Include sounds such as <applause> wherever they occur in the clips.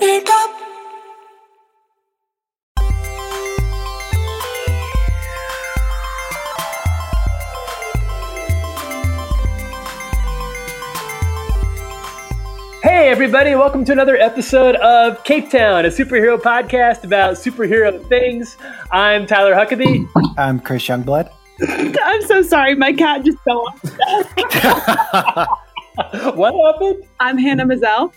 Wake up. Hey, everybody, welcome to another episode of Cape Town, a superhero podcast about superhero things. I'm Tyler Huckabee. I'm Chris Youngblood. I'm so sorry. My cat just fell off. <laughs> <laughs> what happened? I'm Hannah Mazel.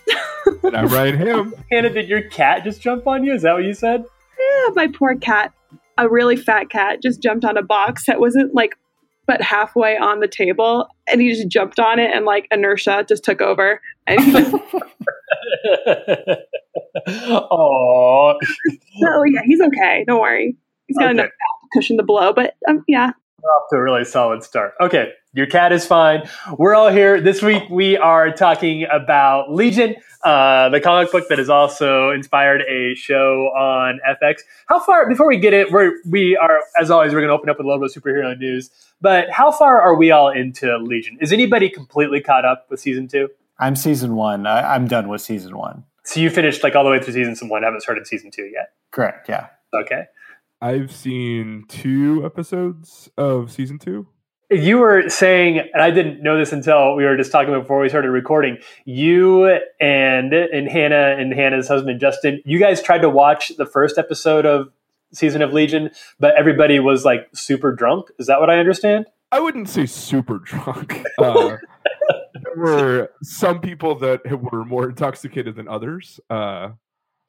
And I write him. Hannah, did your cat just jump on you? Is that what you said? Yeah, my poor cat, a really fat cat, just jumped on a box that wasn't like but halfway on the table and he just jumped on it and like inertia just took over and he just, <laughs> <laughs> Oh, oh yeah he's okay don't worry he's got Okay. enough fat to cushion the blow but um, yeah we're off to a really solid start. Okay, your cat is fine. We're all here. This week we are talking about Legion, uh, the comic book that has also inspired a show on FX. How far, before we get it, we're, we are, as always, we're going to open up with a little bit of superhero news. But how far are we all into Legion? Is anybody completely caught up with season two? I'm season one. I, I'm done with season one. So you finished like all the way through season one, haven't started season two yet. Correct. Yeah. Okay. I've seen two episodes of season two. You were saying, and I didn't know this until we were just talking before we started recording. You and and Hannah and Hannah's husband Justin, you guys tried to watch the first episode of season of Legion, but everybody was like super drunk. Is that what I understand? I wouldn't say super drunk. Uh, there were some people that were more intoxicated than others. Uh,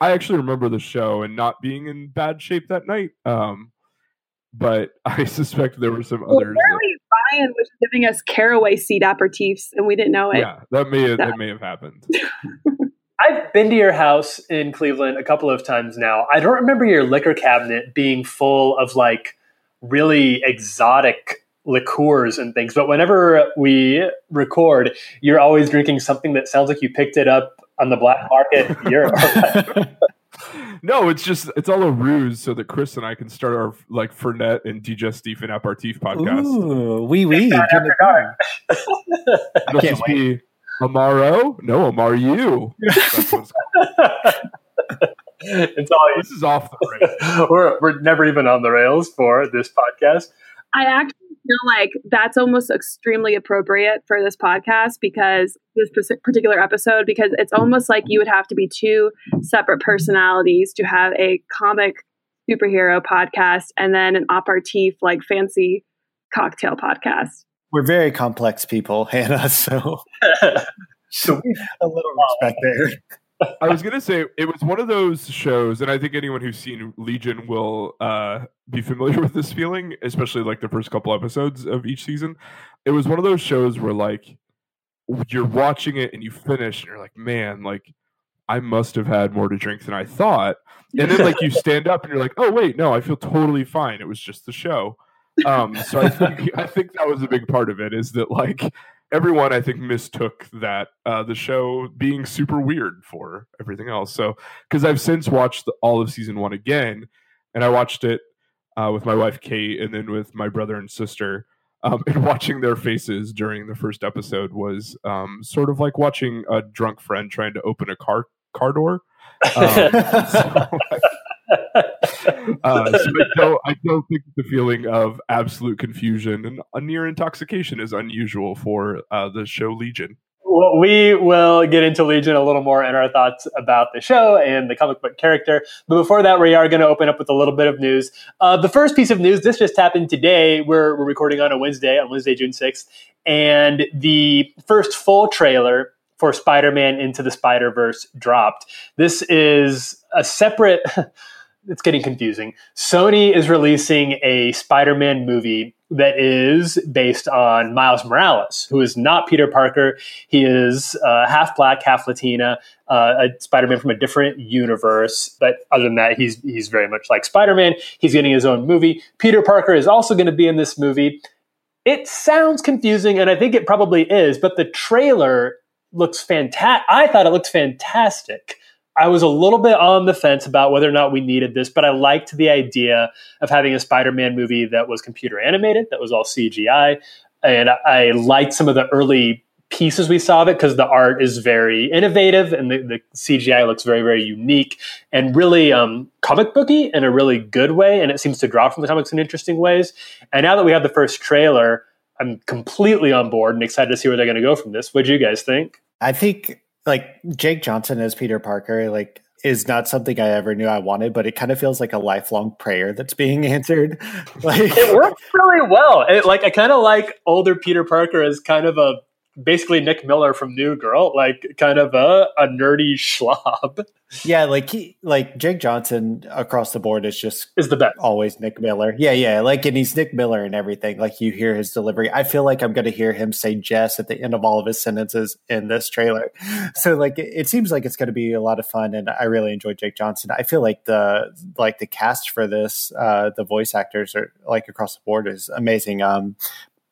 I actually remember the show and not being in bad shape that night. Um, but <laughs> I suspect there were some well, others. that- apparently Ryan was giving us caraway seed aperitifs and we didn't know it yeah, that may have, that may have happened. <laughs> I've been to your house in Cleveland a couple of times now. I don't remember your liquor cabinet being full of like really exotic liqueurs and things, but whenever we record, you're always drinking something that sounds like you picked it up on the black market in Europe. <laughs> <laughs> No, it's just it's all a ruse so that Chris and I can start our like Fernet and Digestif and Aperitif podcast. Ooh, wee wee. After dark. It'll can't be Amaro? No, Amaru. <laughs> That's what's- it's all this is off the rails. we're, we're never even on the rails for this podcast. I actually feel like that's almost extremely appropriate for this podcast because this particular episode, because it's almost like you would have to be two separate personalities to have a comic superhero podcast and then an aperitif, like fancy cocktail podcast. We're very complex people, Hannah. So <laughs> so we <laughs> a little respect there. I was gonna say it was one of those shows, and I think anyone who's seen Legion will uh, be familiar <laughs> with this feeling, especially like the first couple episodes of each season. It was one of those shows where like you're watching it and you finish, and you're like, man, like I must have had more to drink than I thought, and then like you <laughs> stand up and you're like, oh wait, no, I feel totally fine. It was just the show. Um, so I think <laughs> I think that was a big part of it is that like everyone I think mistook that uh, the show being super weird for everything else. So because I've since watched the, all of season one again, and I watched it uh, with my wife Kate, and then with my brother and sister. Um, <laughs> and watching their faces during the first episode was um, sort of like watching a drunk friend trying to open a car car door. <laughs> Um, so, <laughs> uh, so I, don't, I don't think the feeling of absolute confusion and a near intoxication is unusual for uh, the show Legion. Well, we will get into Legion a little more in our thoughts about the show and the comic book character. But before that, we are going to open up with a little bit of news. Uh, the first piece of news, this just happened today. We're, we're recording on a Wednesday, on Wednesday, June 6th. And the first full trailer for Spider Man Into the Spider Verse dropped. This is a separate. <laughs> it's getting confusing. Sony is releasing a Spider Man movie that is based on Miles Morales, who is not Peter Parker. He is uh, half black, half Latina, uh, a Spider Man from a different universe. But other than that, he's he's very much like Spider Man. He's getting his own movie. Peter Parker is also going to be in this movie. It sounds confusing, and I think it probably is. But the trailer looks fantastic. I thought it looked fantastic. I was a little bit on the fence about whether or not we needed this, but I liked the idea of having a Spider-Man movie that was computer animated, that was all CGI, and I liked some of the early pieces we saw of it because the art is very innovative and the, the, CGI looks very, very unique and really um, comic booky in a really good way. And it seems to draw from the comics in interesting ways. And now that we have the first trailer, I'm completely on board and excited to see where they're going to go from this. What do you guys think? I think like Jake Johnson as Peter Parker, like is not something I ever knew I wanted, but it kind of feels like a lifelong prayer that's being <laughs> answered. Like it works really well. It, like I kind of like older Peter Parker as kind of a basically Nick Miller from New Girl, like kind of a, a nerdy <laughs> schlob. Yeah, like he, like Jake Johnson across the board is just is the best. Always Nick Miller. Yeah, yeah. Like and he's Nick Miller and everything. Like you hear his delivery. I feel like I'm gonna hear him say Jess at the end of all of his sentences in this trailer. <laughs> So like it, it seems like it's gonna be a lot of fun and I really enjoy Jake Johnson. I feel like the like the cast for this, uh the voice actors are like across the board is amazing. Um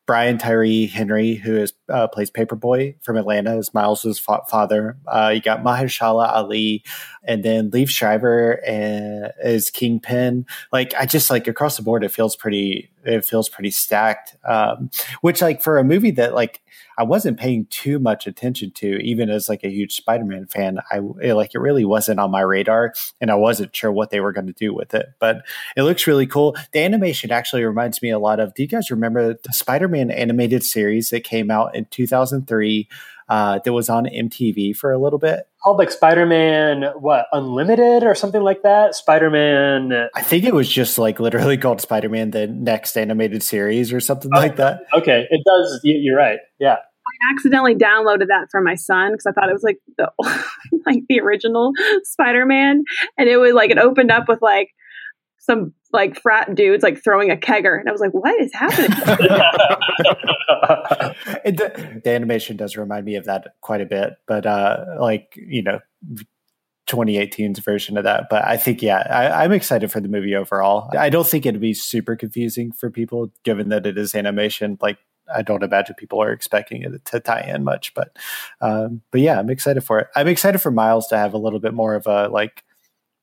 Brian Tyree Henry, who is uh, plays Paper Boi from Atlanta, is Miles's fa- father. Uh, you got Mahershala Ali, and then Liev Schreiber uh, is Kingpin. Like I just like across the board, it feels pretty. It feels pretty stacked. Um, which like for a movie that like I wasn't paying too much attention to, even as like a huge Spider-Man fan. I it, like it really wasn't on my radar, and I wasn't sure what they were going to do with it. But it looks really cool. The animation actually reminds me a lot of. Do you guys remember the Spider-Man animated series that came out in 2003? Uh, that was on MTV for a little bit. Called like Spider Man, what, Unlimited or something like that? Spider Man. I think it was just like literally called Spider Man, the next animated series or something oh, like that. Okay, it does. You're right. Yeah. I accidentally downloaded that for my son because I thought it was like the <laughs> like the original Spider Man, and it was like it opened up with like some like frat dudes like throwing a kegger, and I was like, "What is happening?" <laughs> <laughs> the, the, animation does remind me of that quite a bit, but uh, like you know, 2018's version of that. But I think yeah, I, I'm excited for the movie overall. I don't think it'd be super confusing for people given that it is animation. Like I don't imagine people are expecting it to tie in much, but um, but yeah, I'm excited for it. I'm excited for Miles to have a little bit more of a like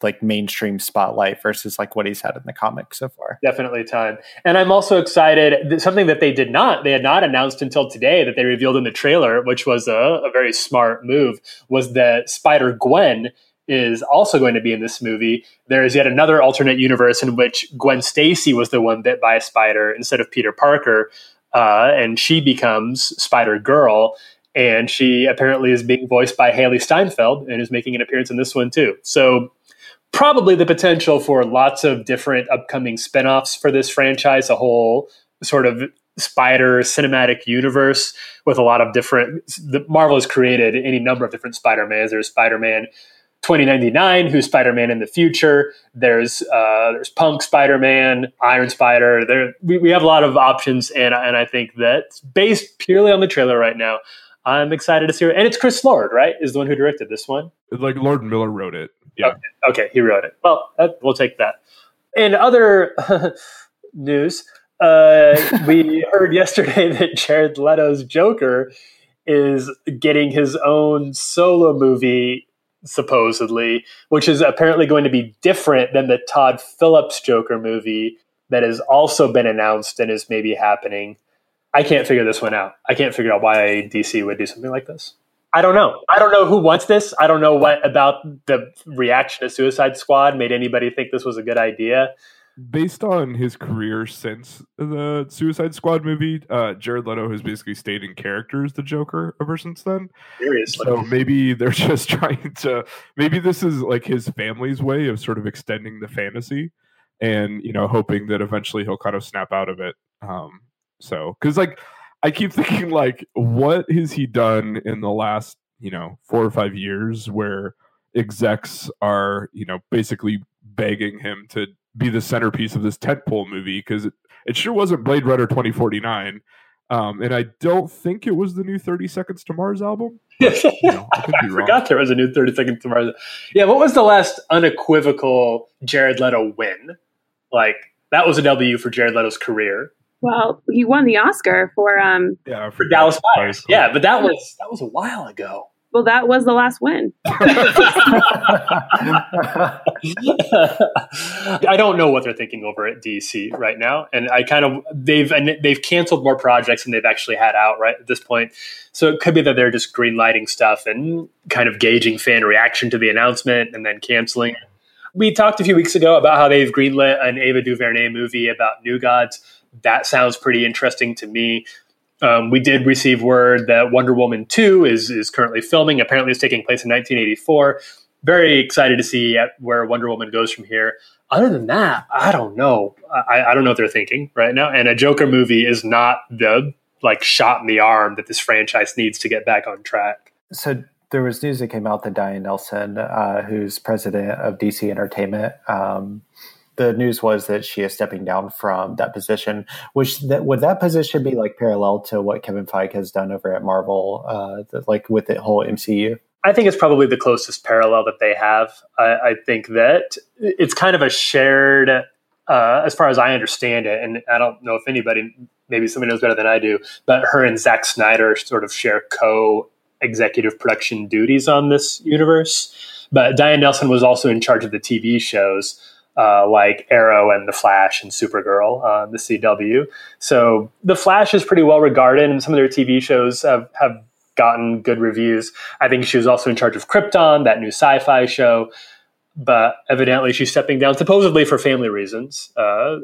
like mainstream spotlight versus like what he's had in the comics so far. Definitely time. And I'm also excited something that they did not they had not announced until today that they revealed in the trailer, which was a, a very smart move, was that Spider Gwen is also going to be in this movie. There is yet another alternate universe in which Gwen Stacy was the one bit by a spider instead of Peter Parker, uh, and she becomes Spider Girl. And she apparently is being voiced by Hailee Steinfeld and is making an appearance in this one too. So probably the potential for lots of different upcoming spin-offs for this franchise, a whole sort of spider cinematic universe with a lot of different the Marvel has created any number of different Spider-Mans. There's Spider-Man 2099, who's Spider-Man in the future. There's uh, there's Punk Spider-Man, Iron Spider. There we, we have a lot of options, and and I think that based purely on the trailer right now, I'm excited to see it. And it's Chris Lord, right? Is the one who directed this one. Like Lord Miller wrote it. Yeah. Okay, okay he wrote it. Well, that, we'll take that. In other <laughs> news, uh, we <laughs> heard yesterday that Jared Leto's Joker is getting his own solo movie, supposedly, which is apparently going to be different than the Todd Phillips Joker movie that has also been announced and is maybe happening. I can't figure this one out. I can't figure out why DC would do something like this. I don't know. I don't know who wants this. I don't know what about the reaction to Suicide Squad made anybody think this was a good idea. Based on his career since the Suicide Squad movie, uh, Jared Leto has basically stayed in character as the Joker ever since then. Seriously. So maybe they're <laughs> just trying to. Maybe this is like his family's way of sort of extending the fantasy, and you know, hoping that eventually he'll kind of snap out of it. Um, so, because like I keep thinking like, what has he done in the last, you know, four or five years where execs are, you know, basically begging him to be the centerpiece of this tentpole movie because it, it sure wasn't Blade Runner 2049. Um, and I don't think it was the new 30 Seconds to Mars album. <laughs> But, you know, I, I forgot there was a new 30 Seconds to Mars. Yeah, what was the last unequivocal Jared Leto win? Like, that was a W for Jared Leto's career. Well, he won the Oscar for um yeah for, for Dallas Buyers. Yeah, but that was that was a while ago. Well, that was the last win. <laughs> I don't know what they're thinking over at DC right now, and I kind of they've and they've canceled more projects than they've actually had out right at this point. So it could be that they're just greenlighting stuff and kind of gauging fan reaction to the announcement and then canceling. We talked a few weeks ago about how they've greenlit an Ava DuVernay movie about New Gods. That sounds pretty interesting to me. Um, we did receive word that Wonder Woman 2 is, is currently filming. Apparently, it's taking place in 1984. Very excited to see where Wonder Woman goes from here. Other than that, I don't know. I, I don't know what they're thinking right now. And a Joker movie is not the like shot in the arm that this franchise needs to get back on track. So there was news that came out that Diane Nelson, uh, who's president of DC Entertainment, um, the news was that she is stepping down from that position. Which that would that position be like parallel to what Kevin Feige has done over at Marvel, uh, the, like with the whole MCU? I think it's probably the closest parallel that they have. I, I think that it's kind of a shared, uh, as far as I understand it, and I don't know if anybody, maybe somebody knows better than I do, but her and Zack Snyder sort of share co executive production duties on this universe. But Diane Nelson was also in charge of the TV shows uh, like Arrow and The Flash and Supergirl on the CW. So The Flash is pretty well regarded, and some of their TV shows have, have gotten good reviews. I think she was also in charge of Krypton, that new sci fi show. But evidently, she's stepping down, supposedly for family reasons, uh,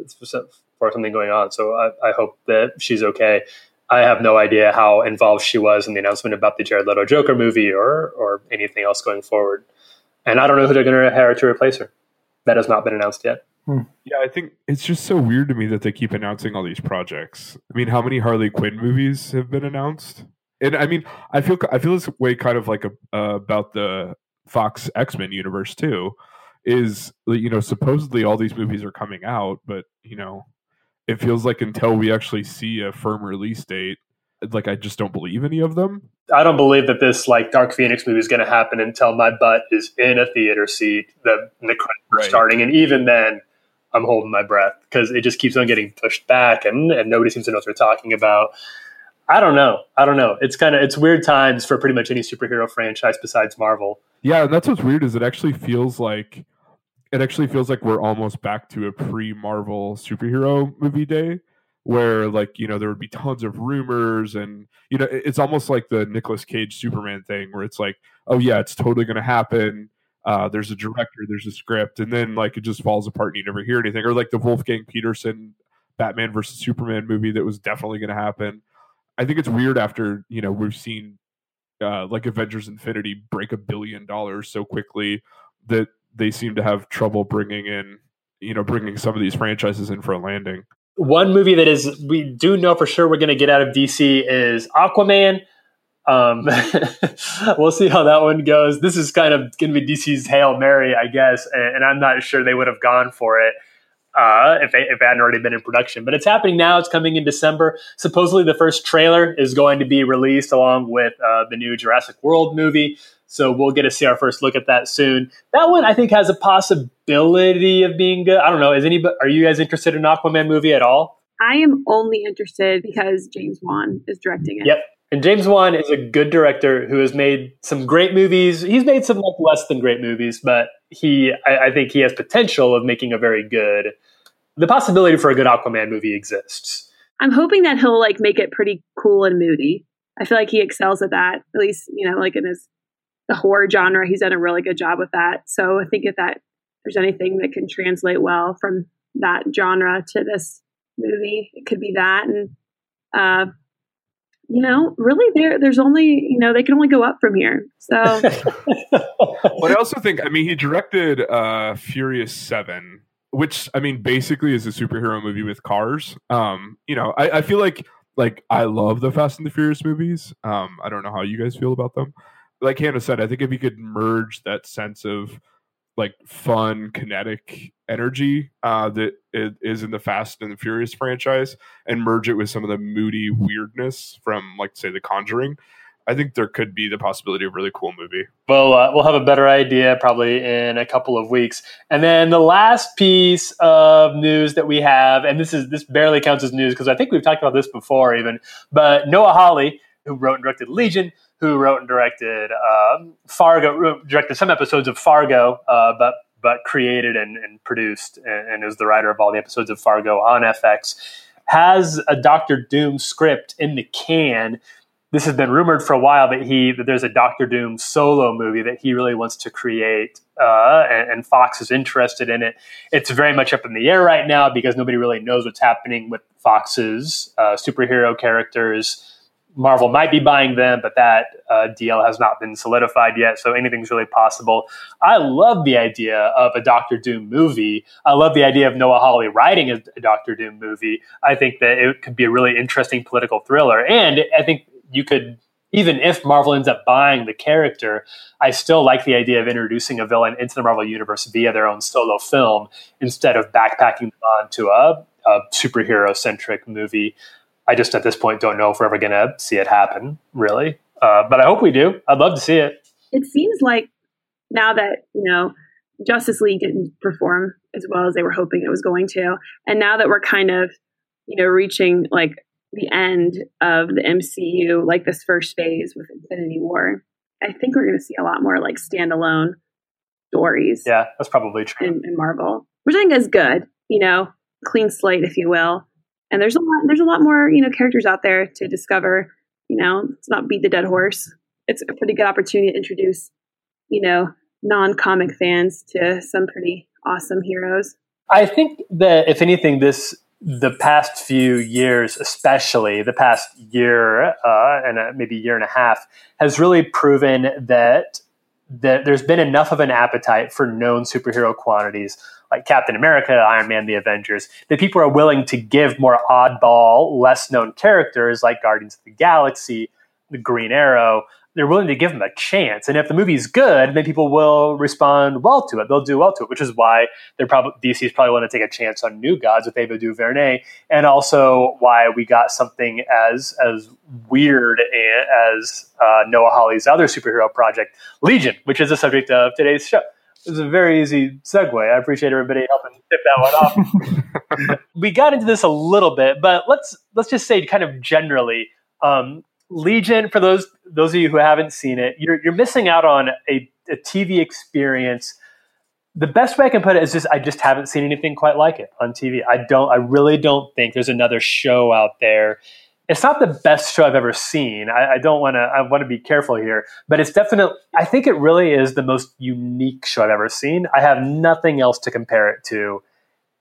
for something going on. So I, I hope that she's okay. I have no idea how involved she was in the announcement about the Jared Leto Joker movie or or anything else going forward. And I don't know who they're going to hire to replace her that has not been announced yet. Hmm. Yeah, I think it's just so weird to me that they keep announcing all these projects. I mean, how many Harley Quinn movies have been announced? And I mean, I feel I feel this way kind of like a, uh, about the Fox X Men universe too. Is you know supposedly all these movies are coming out, but you know it feels like until we actually see a firm release date, like I just don't believe any of them. I don't believe that this like Dark Phoenix movie is going to happen until my butt is in a theater seat, the the credits are right. starting, and even then, I'm holding my breath because it just keeps on getting pushed back, and and nobody seems to know what they're talking about. I don't know. I don't know. It's kind of it's weird times for pretty much any superhero franchise besides Marvel. Yeah, and that's what's weird is it actually feels like it actually feels like we're almost back to a pre-Marvel superhero movie day where like you know there would be tons of rumors and you know it's almost like the Nicolas Cage Superman thing where it's like oh yeah it's totally going to happen. Uh, there's a director there's a script and then like it just falls apart and you never hear anything. Or like the Wolfgang Petersen Batman versus Superman movie that was definitely going to happen. I think it's weird after you know we've seen uh, like Avengers Infinity break a billion dollars so quickly that they seem to have trouble bringing in you know bringing some of these franchises in for a landing one movie that is we do know for sure we're going to get out of DC is Aquaman. Um, <laughs> we'll see how that one goes. This is kind of going to be DC's hail mary, I guess, and, and, I'm not sure they would have gone for it uh, if they, if it hadn't already been in production. But it's happening now. It's coming in December. Supposedly, the first trailer is going to be released along with uh, the new Jurassic World movie. So we'll get to see our first look at that soon. That one I think has a possibility of being good. I don't know. Is anybody are you guys interested in Aquaman movie at all? I am only interested because James Wan is directing it. Yep. And James Wan is a good director who has made some great movies. He's made some like less than great movies, but he I, I think he has potential of making a very good the possibility for a good Aquaman movie exists. I'm hoping that he'll like make it pretty cool and moody. I feel like he excels at that, at least, you know, like in his the horror genre. He's done a really good job with that. So I think if that there's anything that can translate well from that genre to this movie, it could be that. And uh, you know, really, there there's only you know they can only go up from here. So, <laughs> but I also think I mean he directed uh, Furious Seven, which I mean basically is a superhero movie with cars. Um, you know, I, I feel like like I love the Fast and the Furious movies. Um, I don't know how you guys feel about them like Hannah said, I think if you could merge that sense of like fun kinetic energy uh, that is in the Fast and the Furious franchise and merge it with some of the moody weirdness from like say The Conjuring. I think there could be the possibility of a really cool movie. Well, uh, we'll have a better idea probably in a couple of weeks. And then the last piece of news that we have, and this is this barely counts as news because I think we've talked about this before even, but Noah Hawley, who wrote and directed Legion, who wrote and directed um, Fargo, directed some episodes of Fargo, uh, but but created and, and produced and, and, is the writer of all the episodes of Fargo on FX, has a Doctor Doom script in the can. This has been rumored for a while that he that there's a Doctor Doom solo movie that he really wants to create, uh, and, and Fox is interested in it. It's very much up in the air right now because nobody really knows what's happening with Fox's uh, superhero characters Marvel might be buying them, but that uh, deal has not been solidified yet. So anything's really possible. I love the idea of a Doctor Doom movie. I love the idea of Noah Hawley writing a, a Doctor Doom movie. I think that it could be a really interesting political thriller. And I think you could, even if Marvel ends up buying the character, I still like the idea of introducing a villain into the Marvel universe via their own solo film instead of backpacking them onto a, a superhero centric movie. I just at this point don't know if we're ever going to see it happen, really. Uh, but I hope we do. I'd love to see it. It seems like now that, you know, Justice League didn't perform as well as they were hoping it was going to. And now that we're kind of, you know, reaching like the end of the MCU, like this first phase with Infinity War, I think we're going to see a lot more like standalone stories. Yeah, that's probably true. In, in Marvel, which I think is good, you know, clean slate, if you will and there's a lot there's a lot more you know characters out there to discover you know it's not beat the dead horse. It's a pretty good opportunity to introduce you know non-comic fans to some pretty awesome heroes. I think that if anything this the past few years especially the past year uh, and a, maybe year and a half has really proven that that there's been enough of an appetite for known superhero quantities like Captain America, Iron Man, the Avengers, that people are willing to give more oddball, less known characters like Guardians of the Galaxy, the Green Arrow, they're willing to give them a chance. And if the movie's good, then people will respond well to it. They'll do well to it, which is why they're probably DC's probably want to take a chance on New Gods with Ava DuVernay, and also why we got something as as weird as uh, Noah Hawley's other superhero project, Legion, which is the subject of today's show. It was a very easy segue. I appreciate everybody helping tip that one off. <laughs> we got into this a little bit, but let's let's just say kind of generally, um, Legion. For those those of you who haven't seen it, you're you're missing out on a, a TV experience. The best way I can put it is just I just haven't seen anything quite like it on TV. I don't. I really don't think there's another show out there it's not the best show I've ever seen. I, I don't want to. I want to be careful here, but it's definitely. I think it really is the most unique show I've ever seen. I have nothing else to compare it to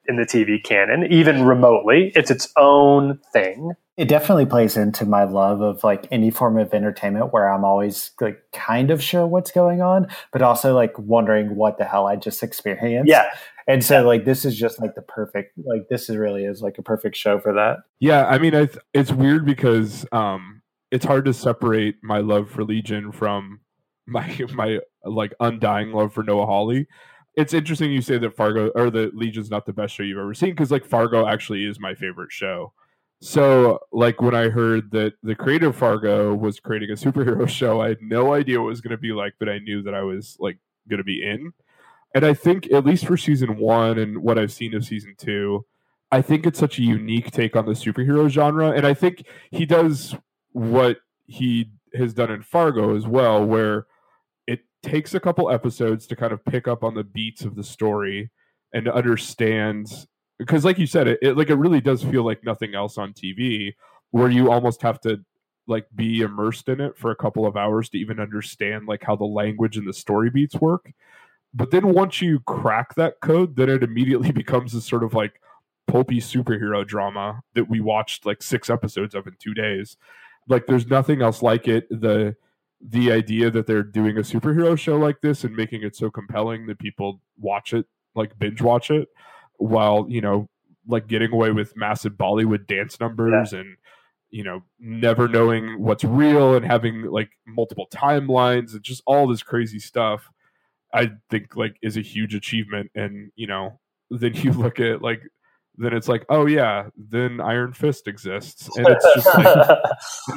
in the TV canon, even remotely. It's its own thing. It definitely plays into my love of like any form of entertainment where I'm always like kind of sure what's going on, but also like wondering what the hell I just experienced. Yeah. And so like this is just like the perfect like this is really is like a perfect show for that. Yeah, I mean I th- it's weird because um it's hard to separate my love for Legion from <laughs> my my like undying love for Noah Hawley. It's interesting you say that Fargo or the Legion's not the best show you've ever seen because like Fargo actually is my favorite show. So, like when I heard that the creator Fargo was creating a superhero <laughs> show, I had no idea what it was going to be like, but I knew that I was like going to be in and I think at least for season one and what I've seen of season two, I think it's such a unique take on the superhero genre, and I think he does what he has done in Fargo as well, where it takes a couple episodes to kind of pick up on the beats of the story and understand because like you said it, it like it really does feel like nothing else on TV where you almost have to like be immersed in it for a couple of hours to even understand like how the language and the story beats work but then once you crack that code, then it immediately <laughs> becomes this sort of like pulpy superhero drama that we watched like six episodes of in two days. Like there's nothing else like it. The the idea that they're doing a superhero show like this and making it so compelling that people watch it, like binge watch it, while, you know, like getting away with massive Bollywood dance numbers yeah. and you know never knowing what's real and having like multiple timelines and just all this crazy stuff I think like is a huge achievement. And you know, then you <laughs> look at like then it's like, oh yeah, then Iron Fist exists, and it's just like,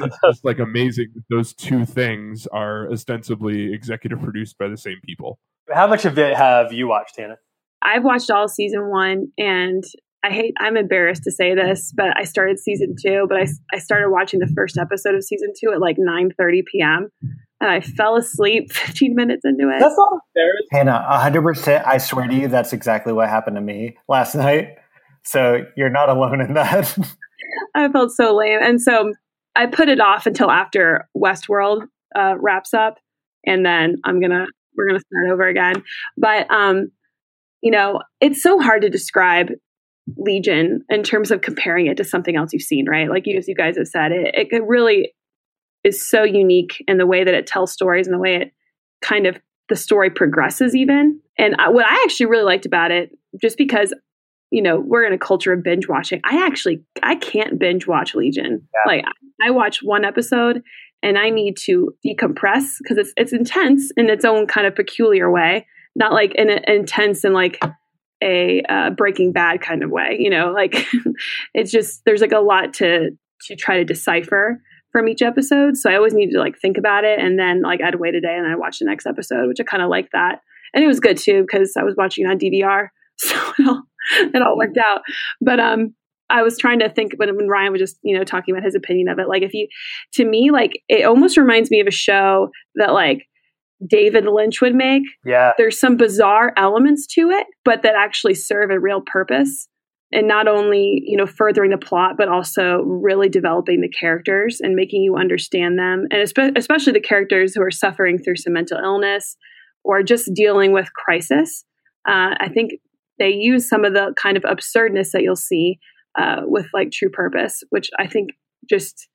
<laughs> it's just like amazing. Those two things are ostensibly executive produced by the same people. How much of it have you watched, Hannah? I've watched all season one, and I hate, I'm embarrassed to say this, but I started season two, but I, I started watching the first episode of season two at like 9 30 p.m. And I fell asleep <laughs> 15 minutes into it. That's not embarrassing. Hannah, 100%, I swear to you, that's exactly what happened to me last night. So you're not alone in that. <laughs> I felt so lame. And so I put it off until after Westworld uh, wraps up. And then I'm going to, we're going to start over again. But, um, you know, it's so hard to describe Legion in terms of comparing it to something else you've seen, right? Like you, as you guys have said, it, it really is so unique in the way that it tells stories and the way it kind of the story progresses even. And I, what I actually really liked about it, just because you know we're in a culture of binge watching, I actually I can't binge watch Legion. Yeah. Like I watch one episode and I need to decompress because it's it's intense in its own kind of peculiar way, not like in an intense and like a uh, Breaking Bad kind of way. You know, like <laughs> it's just there's like a lot to to try to decipher from each episode. So I always needed to like think about it, and then like I'd wait a day and I'd watch the next episode, which I kind of like that. And it was good too because I was watching it on DVR, <laughs> so it all it all worked out. But um, I was trying to think when, when Ryan was just, you know, talking about his opinion of it. Like, if you, to me, like, it almost reminds me of a show that, like, David Lynch would make. Yeah. There's some bizarre elements to it, but that actually serve a real purpose. And not only, you know, furthering the plot, but also really developing the characters and making you understand them. And especially the characters who are suffering through some mental illness or just dealing with crisis. Uh, I think they use some of the kind of absurdness that you'll see uh, with like True Purpose, which I think just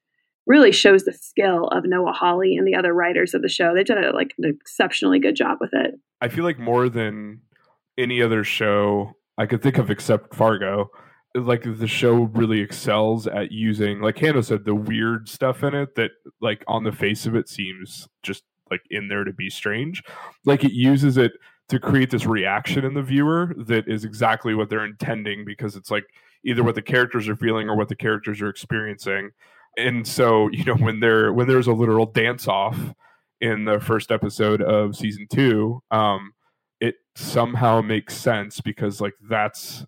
really shows the skill of Noah Hawley and the other writers of the show. They've done a, like an exceptionally good job with it. I feel like more than any other show I could think of except Fargo, like the show really excels at using, like Hannah said, the weird stuff in it that, like, on the face of it seems just like in there to be strange. Like, it uses it to create this reaction in the viewer that is exactly what they're intending because it's like either what the characters are feeling or what the characters are experiencing. And so, <laughs> you know, when there when there's a literal dance off in the first episode of season two, um, it somehow makes sense because like that's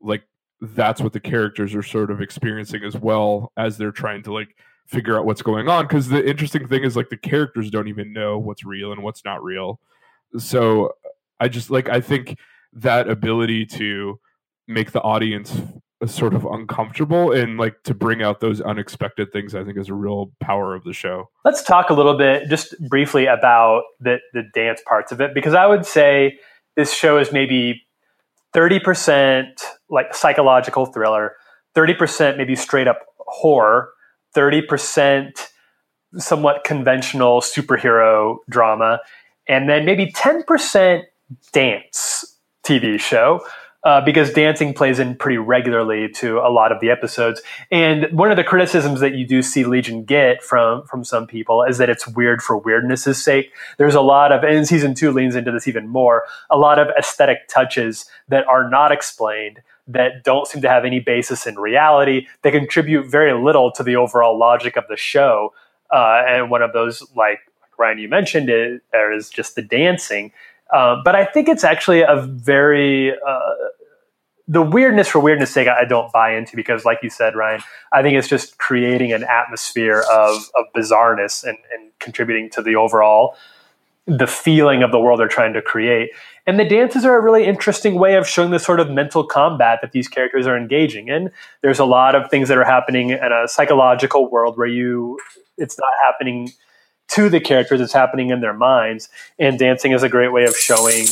like that's what the characters are sort of experiencing as well as they're trying to like figure out what's going on. Because the interesting thing is like the characters don't even know what's real and what's not real. So i just like i think that ability to make the audience sort of uncomfortable and like to bring out those unexpected things i think is a real power of the show. Let's talk a little bit just briefly about the the dance parts of it because i would say this show is maybe 30% like psychological thriller 30% maybe straight up horror 30% somewhat conventional superhero drama and then maybe 10% dance tv show uh, because dancing plays in pretty regularly to a lot of the episodes. And one of the criticisms that you do see Legion get from from some people is that it's weird for weirdness' sake. There's a lot of, and season two leans into this even more, a lot of aesthetic touches that are not explained. That don't seem to have any basis in reality. They contribute very little to the overall logic of the show. Uh, and one of those, like Ryan, you mentioned, it, there is just the dancing. Uh, but I think it's actually a very uh, the weirdness for weirdness sake. I don't buy into because, like you said, Ryan, I think it's just creating an atmosphere of of bizarreness and, and contributing to the overall the feeling of the world they're trying to create. And the dances are a really interesting way of showing the sort of mental combat that these characters are engaging in. There's a lot of things that are happening in a psychological world where you it's not happening to the characters it's happening in their minds and dancing is a great way of showing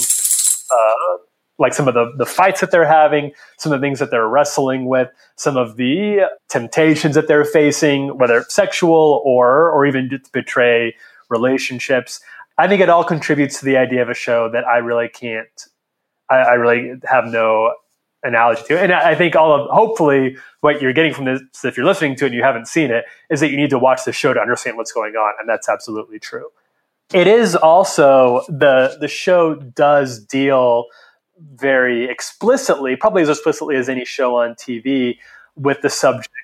uh, like some of the, the fights that they're having some of the things that they're wrestling with some of the temptations that they're facing whether sexual or or even to betray relationships. I think it all contributes to the idea of a show that i really can't I, I really have no analogy to. And I think all of hopefully what you're getting from this, if you're listening to it and you haven't seen it, is that you need to watch the show to understand what's going on, and that's absolutely true. It is also the the show does deal very explicitly, probably as explicitly as any show on TV, with the subject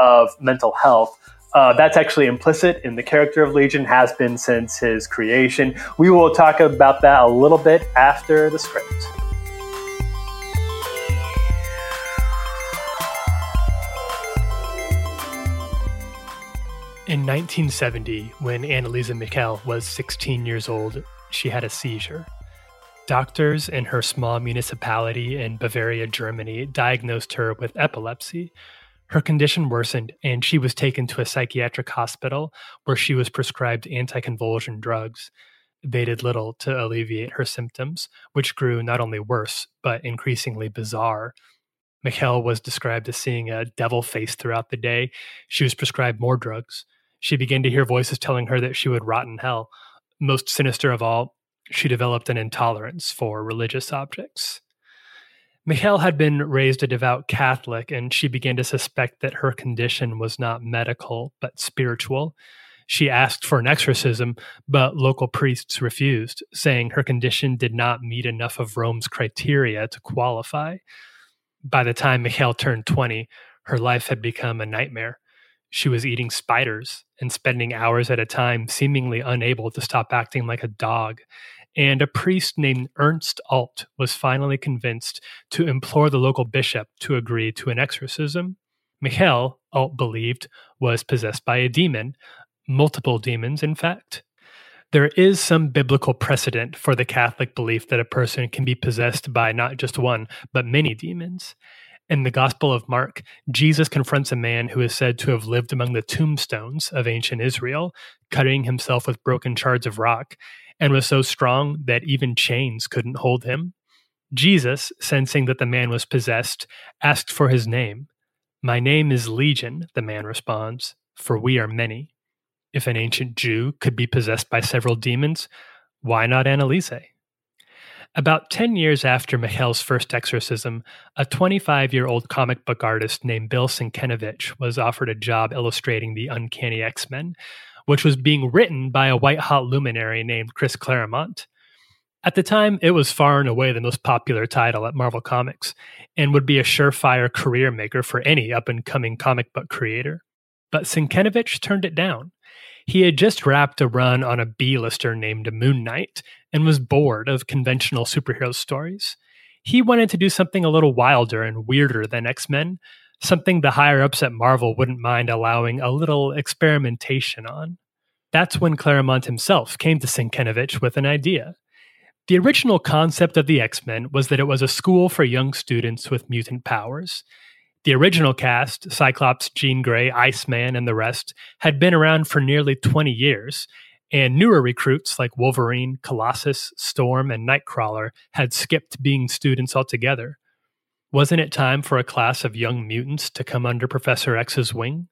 of mental health. Uh, that's actually implicit in the character of Legion, has been since his creation. We will talk about that a little bit after the script. In 1970, when Anneliese Michel was 16 years old, she had a seizure. Doctors in her small municipality in Bavaria, Germany, diagnosed her with epilepsy. Her condition worsened, and she was taken to a psychiatric hospital where she was prescribed anticonvulsion drugs. They did little to alleviate her symptoms, which grew not only worse, but increasingly bizarre. Michel was described as seeing a devil face throughout the day. She was prescribed more drugs. She began to hear voices telling her that she would rot in hell. Most sinister of all, she developed an intolerance for religious objects. Michel had been raised a devout Catholic, and she began to suspect that her condition was not medical, but spiritual. She asked for an exorcism, but local priests refused, saying her condition did not meet enough of Rome's criteria to qualify. By the time Michel turned 20, her life had become a nightmare. She was eating spiders and spending hours at a time, seemingly unable to stop acting like a dog. And a priest named Ernst Alt was finally convinced to implore the local bishop to agree to an exorcism. Michel, Alt believed, was possessed by a demon, multiple demons, in fact. There is some biblical precedent for the Catholic belief that a person can be possessed by not just one, but many demons. In the Gospel of Mark, Jesus confronts a man who is said to have lived among the tombstones of ancient Israel, cutting himself with broken shards of rock, and was so strong that even chains couldn't hold him. Jesus, sensing that the man was possessed, asked for his name. My name is Legion, the man responds, for we are many. If an ancient Jew could be possessed by several demons, why not Anneliese? About 10 years after Michel's first exorcism, a 25 year old comic book artist named Bill Sienkiewicz was offered a job illustrating the Uncanny X Men, which was being written by a white hot luminary named Chris Claremont. At the time, it was far and away the most popular title at Marvel Comics and would be a surefire career maker for any up and coming comic book creator. But Sienkiewicz turned it down. He had just wrapped a run on a B-lister named Moon Knight and was bored of conventional superhero stories. He wanted to do something a little wilder and weirder than X Men, something the higher ups at Marvel wouldn't mind allowing a little experimentation on. That's when Claremont himself came to Sienkiewicz with an idea. The original concept of the X Men was that it was a school for young students with mutant powers. The original cast, Cyclops, Jean Grey, Iceman, and the rest, had been around for nearly 20 years, and newer recruits like Wolverine, Colossus, Storm, and Nightcrawler had skipped being students altogether. Wasn't it time for a class of young mutants to come under Professor X's wing?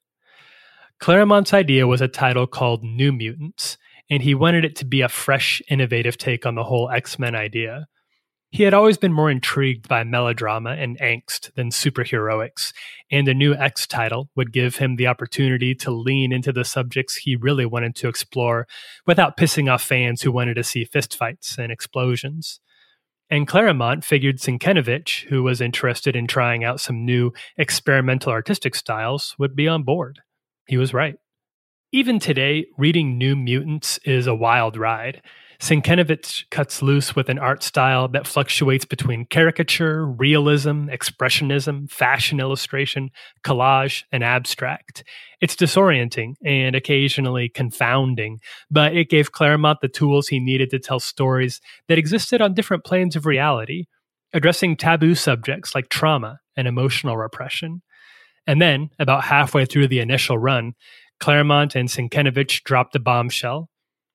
Claremont's idea was a title called New Mutants, and he wanted it to be a fresh, innovative take on the whole X Men idea. He had always been more intrigued by melodrama and angst than superheroics, and a new X title would give him the opportunity to lean into the subjects he really wanted to explore without pissing off fans who wanted to see fistfights and explosions. And Claremont figured Sienkiewicz, who was interested in trying out some new experimental artistic styles, would be on board. He was right. Even today, reading New Mutants is a wild ride. Sienkiewicz cuts loose with an art style that fluctuates between caricature, realism, expressionism, fashion illustration, collage, and abstract. It's disorienting and occasionally confounding, but it gave Claremont the tools he needed to tell stories that existed on different planes of reality, addressing taboo subjects like trauma and emotional repression. And then, about halfway through the initial run, Claremont and Sienkiewicz dropped a bombshell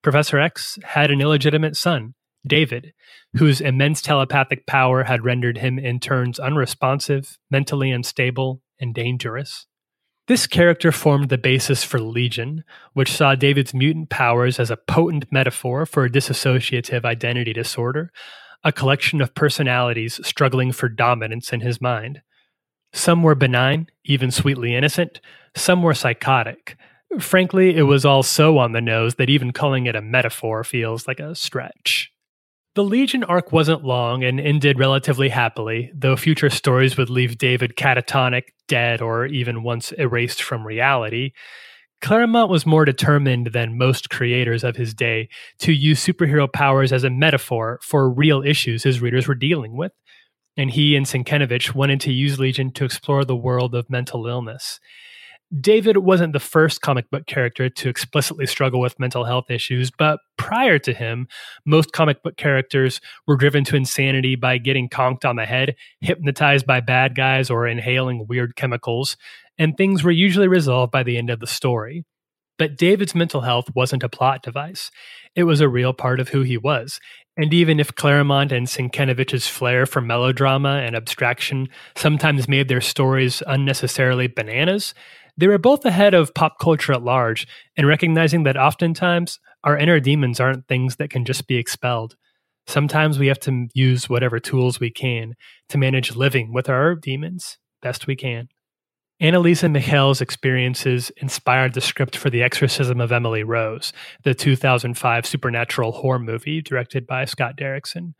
Professor X had an illegitimate son, David, whose immense telepathic power had rendered him in turns unresponsive, mentally unstable, and dangerous. This character formed the basis for Legion, which saw David's mutant powers as a potent metaphor for a dissociative identity disorder, a collection of personalities struggling for dominance in his mind. Some were benign, even sweetly innocent, some were psychotic, Frankly, it was all so on the nose that even calling it a metaphor feels like a stretch. The Legion arc wasn't long and ended relatively happily, though future stories would leave David catatonic, dead, or even once erased from reality. Claremont was more determined than most creators of his day to use superhero powers as a metaphor for real issues his readers were dealing with, and he and Sienkiewicz wanted to use Legion to explore the world of mental illness. David wasn't the first comic book character to explicitly struggle with mental health issues, but prior to him, most comic book characters were driven to insanity by getting conked on the head, hypnotized by bad guys, or inhaling weird chemicals, and things were usually resolved by the end of the story. But David's mental health wasn't a plot device. It was a real part of who he was. And even if Claremont and Sienkiewicz's flair for melodrama and abstraction sometimes made their stories unnecessarily bananas, they were both ahead of pop culture at large in recognizing that oftentimes our inner demons aren't things that can just be expelled. Sometimes we have to use whatever tools we can to manage living with our demons best we can. Anneliese Michel's experiences inspired the script for The Exorcism of Emily Rose, the 2005 supernatural horror movie directed by Scott Derrickson.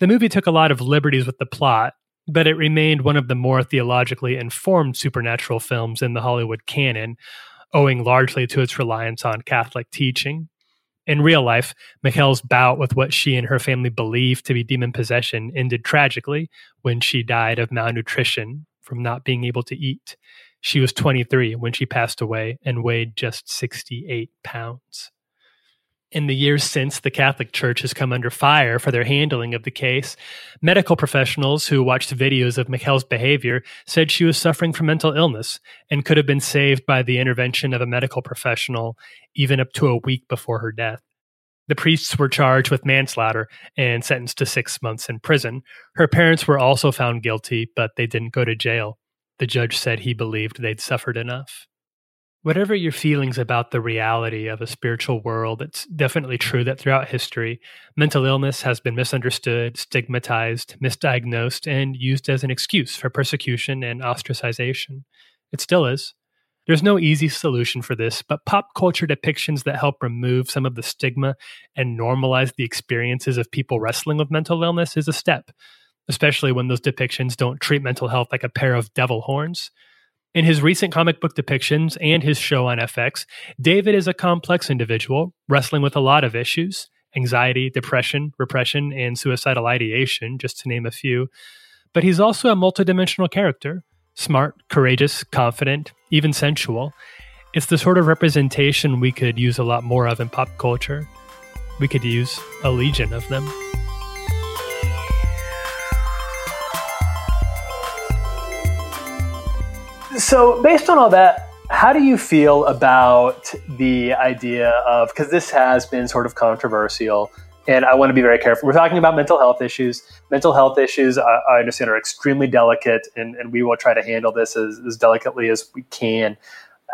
The movie took a lot of liberties with the plot, but it remained one of the more theologically informed supernatural films in the Hollywood canon, owing largely to its reliance on Catholic teaching. In real life, Michel's bout with what she and her family believed to be demon possession ended tragically when she died of malnutrition from not being able to eat. She was 23 when she passed away and weighed just 68 pounds. In the years since, the Catholic Church has come under fire for their handling of the case. Medical professionals who watched videos of Michel's behavior said she was suffering from mental illness and could have been saved by the intervention of a medical professional even up to a week before her death. The priests were charged with manslaughter and sentenced to six months in prison. Her parents were also found guilty, but they didn't go to jail. The judge said he believed they'd suffered enough. Whatever your feelings about the reality of a spiritual world, it's definitely true that throughout history, mental illness has been misunderstood, stigmatized, misdiagnosed, and used as an excuse for persecution and ostracization. It still is. There's no easy solution for this, but pop culture depictions that help remove some of the stigma and normalize the experiences of people wrestling with mental illness is a step, especially when those depictions don't treat mental health like a pair of devil horns. In his recent comic book depictions and his show on FX, David is a complex individual wrestling with a lot of issues anxiety, depression, repression, and suicidal ideation, just to name a few. But he's also a multidimensional character smart, courageous, confident, even sensual. It's the sort of representation we could use a lot more of in pop culture. We could use a legion of them. So, based on all that, how do you feel about the idea of because this has been sort of controversial and I want to be very careful. We're talking about mental health issues. Mental health issues, I, I understand, are extremely delicate, and, and we will try to handle this as, as delicately as we can.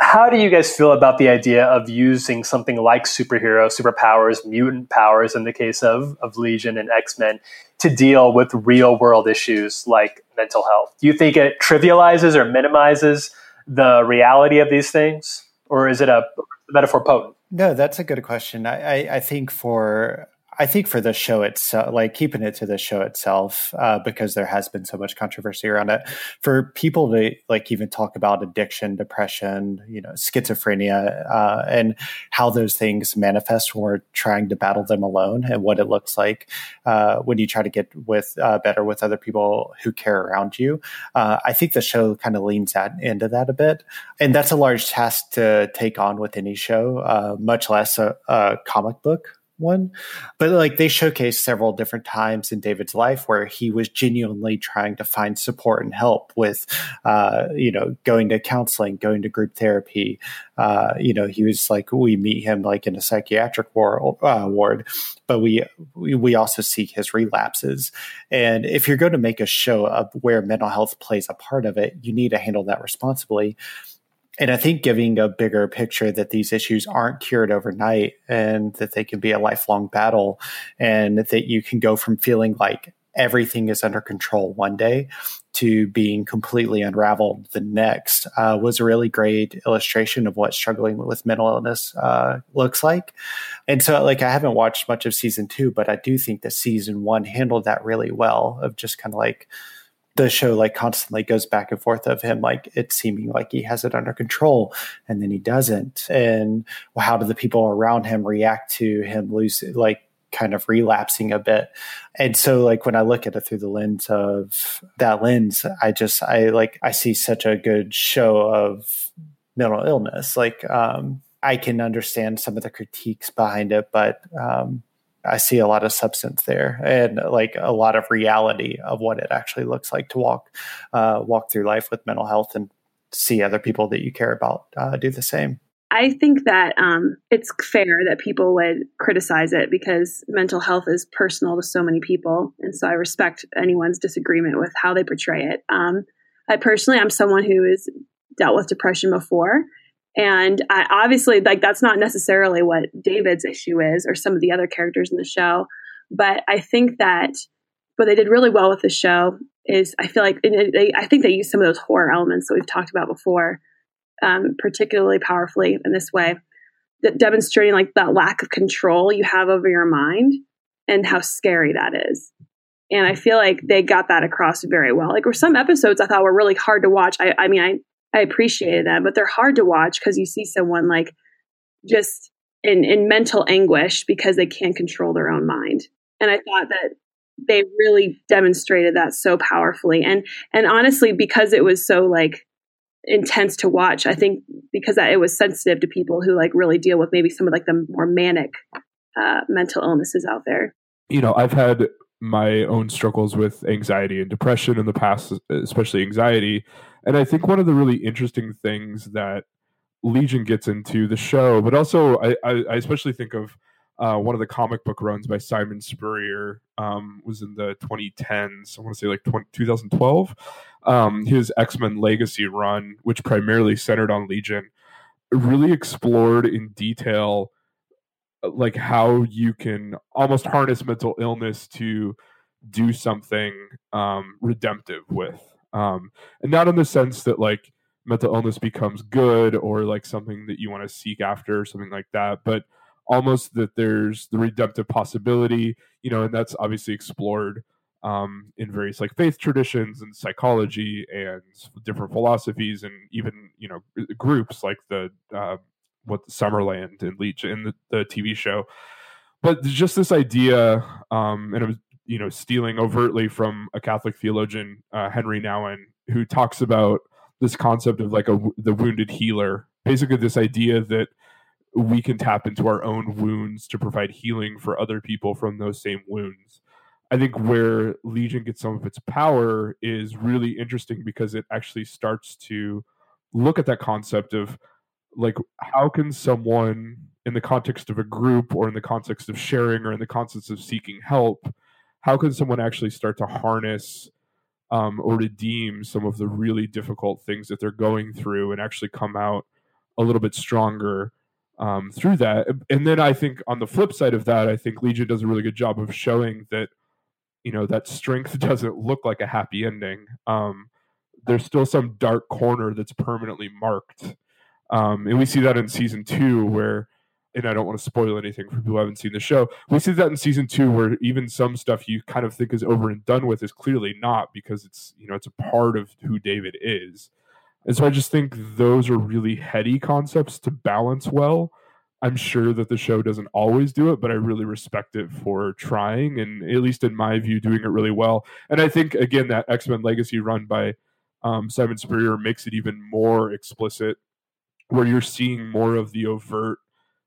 How do you guys feel about the idea of using something like superhero, superpowers, mutant powers in the case of, of Legion and X Men to deal with real world issues like mental health? Do you think it trivializes or minimizes the reality of these things? Or is it a metaphor potent? No, that's a good question. I, I, I think for I think for the show itself, like keeping it to the show itself, uh, because there has been so much controversy around it, for people to like even talk about addiction, depression, you know, schizophrenia, uh, and how those things manifest when we're trying to battle them alone, and what it looks like uh, when you try to get with uh, better with other people who care around you. Uh, I think the show kind of leans that into that a bit, and that's a large task to take on with any show, uh, much less a, a comic book one. But like they showcased several different times in David's life where he was genuinely trying to find support and help with, uh, you know, going to counseling, going to group therapy. Uh, you know, he was like, we meet him like in a psychiatric uh, ward, but we, we, we also see his relapses. And if you're going to make a show of where mental health plays a part of it, you need to handle that responsibly and I think giving a bigger picture that these issues aren't cured overnight and that they can be a lifelong battle and that you can go from feeling like everything is under control one day to being completely unraveled the next uh, was a really great illustration of what struggling with mental illness uh, looks like. And so, like, I haven't watched much of season two, but I do think that season one handled that really well of just kind of like, the show like constantly goes back and forth of him like it seeming like he has it under control and then he doesn't and how do the people around him react to him losing like kind of relapsing a bit and so like when i look at it through the lens of that lens i just i like i see such a good show of mental illness. Like, um, I can understand some of the critiques behind it, but um, I see a lot of substance there and like a lot of reality of what it actually looks like to walk uh, walk through life with mental health and see other people that you care about uh, do the same. I think that um, it's fair that people would criticize it because mental health is personal to so many people, and so I respect anyone's disagreement with how they portray it. Um, I personally, I'm someone who has dealt with depression before, and I, obviously, like that's not necessarily what David's issue is, or some of the other characters in the show. But I think that what they did really well with the show is, I feel like they, I think they used some of those horror elements that we've talked about before, um, particularly powerfully in this way, that demonstrating like that lack of control you have over your mind and how scary that is. And I feel like they got that across very well. Like, were some episodes I thought were really hard to watch. I, I mean, I I appreciated them, but they're hard to watch because you see someone like just in, in mental anguish because they can't control their own mind. And I thought that they really demonstrated that so powerfully. And and honestly, because it was so like intense to watch, I think because it was sensitive to people who like really deal with maybe some of like the more manic uh, mental illnesses out there. You know, I've had my own struggles with anxiety and depression in the past, especially anxiety. And I think one of the really interesting things that Legion gets into the show, but also I, I, I especially think of uh, one of the comic book runs by Simon Spurrier um, was in the 2010s. I want to say like 20, 2012. Um, his X Men Legacy run, which primarily centered on Legion, really explored in detail like how you can almost harness mental illness to do something um, redemptive with um, and not in the sense that like mental illness becomes good or like something that you want to seek after or something like that but almost that there's the redemptive possibility you know and that's obviously explored um, in various like faith traditions and psychology and different philosophies and even you know groups like the uh, what Summerland and Leech in the, the TV show. But just this idea, um, and it was you know stealing overtly from a Catholic theologian, uh, Henri Nouwen, who talks about this concept of like a the wounded healer. Basically, this idea that we can tap into our own wounds to provide healing for other people from those same wounds. I think where Legion gets some of its power is really interesting because it actually starts to look at that concept of like how can someone in the context of a group or in the context of sharing or in the context of seeking help how can someone actually start to harness um, or redeem some of the really difficult things that they're going through and actually come out a little bit stronger um, through that? And then i think on the flip side of that i think legion does a really good job of showing that you know that strength <laughs> doesn't look like a happy ending. Um, there's still some dark corner that's permanently marked um, and we see that in season two, where, and I don't want to spoil anything for people who haven't seen the show. We see that in season two, where even some stuff you kind of think is over and done with is clearly not because it's you know it's a part of who David is. And so I just think those are really heady concepts to balance well. I'm sure that the show doesn't always do it, but I really respect it for trying and, at least in my view, doing it really well. And I think, again, that X Men Legacy run by um, Simon Spurrier makes it even more explicit where you're seeing more of the overt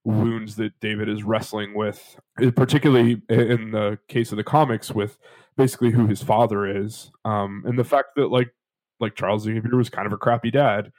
wounds that David is wrestling with, eh, particularly in the case of the comics with basically who his father is, um, and the fact that like like Charles Xavier was kind of a crappy dad,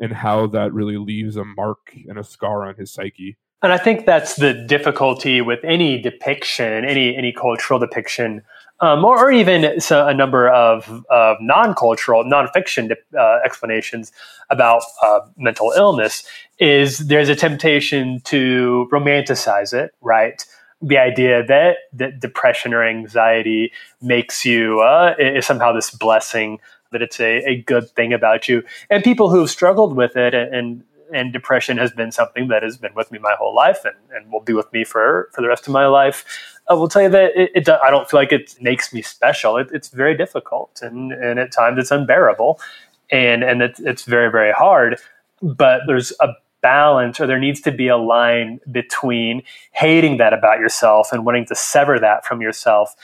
and how that really leaves a mark and a scar on his psyche. And I think that's the difficulty with any depiction, any any cultural depiction um, or, or, even a number of, of non-cultural, non-fiction uh, explanations about uh, mental illness, is there's a temptation to romanticize it, right? The idea that, that depression or anxiety makes you uh, is somehow this blessing, that it's a, a good thing about you, and people who've struggled with it and, and and depression has been something that has been with me my whole life and, and will be with me for, for the rest of my life. I will tell you that it, it I don't feel like it makes me special. It, it's very difficult and, and at times it's unbearable and, and it's, it's very, very hard. But there's a balance or there needs to be a line between hating that about yourself and wanting to sever that from yourself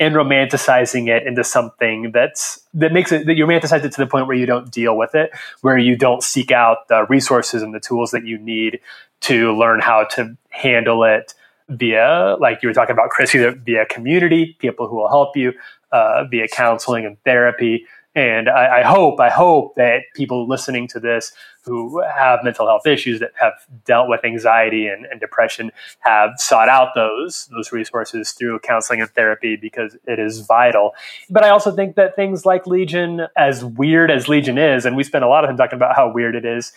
and romanticizing it into something that's that makes it that you romanticize it to the point where you don't deal with it, where you don't seek out the resources and the tools that you need to learn how to handle it via, like you were talking about, Chris, either via community, people who will help you, uh, via counseling and therapy. And I, I, hope, I hope that people listening to this who have mental health issues that have dealt with anxiety and, and depression have sought out those those resources through counseling and therapy because it is vital. But I also think that things like Legion, as weird as Legion is, and we spend a lot of time talking about how weird it is,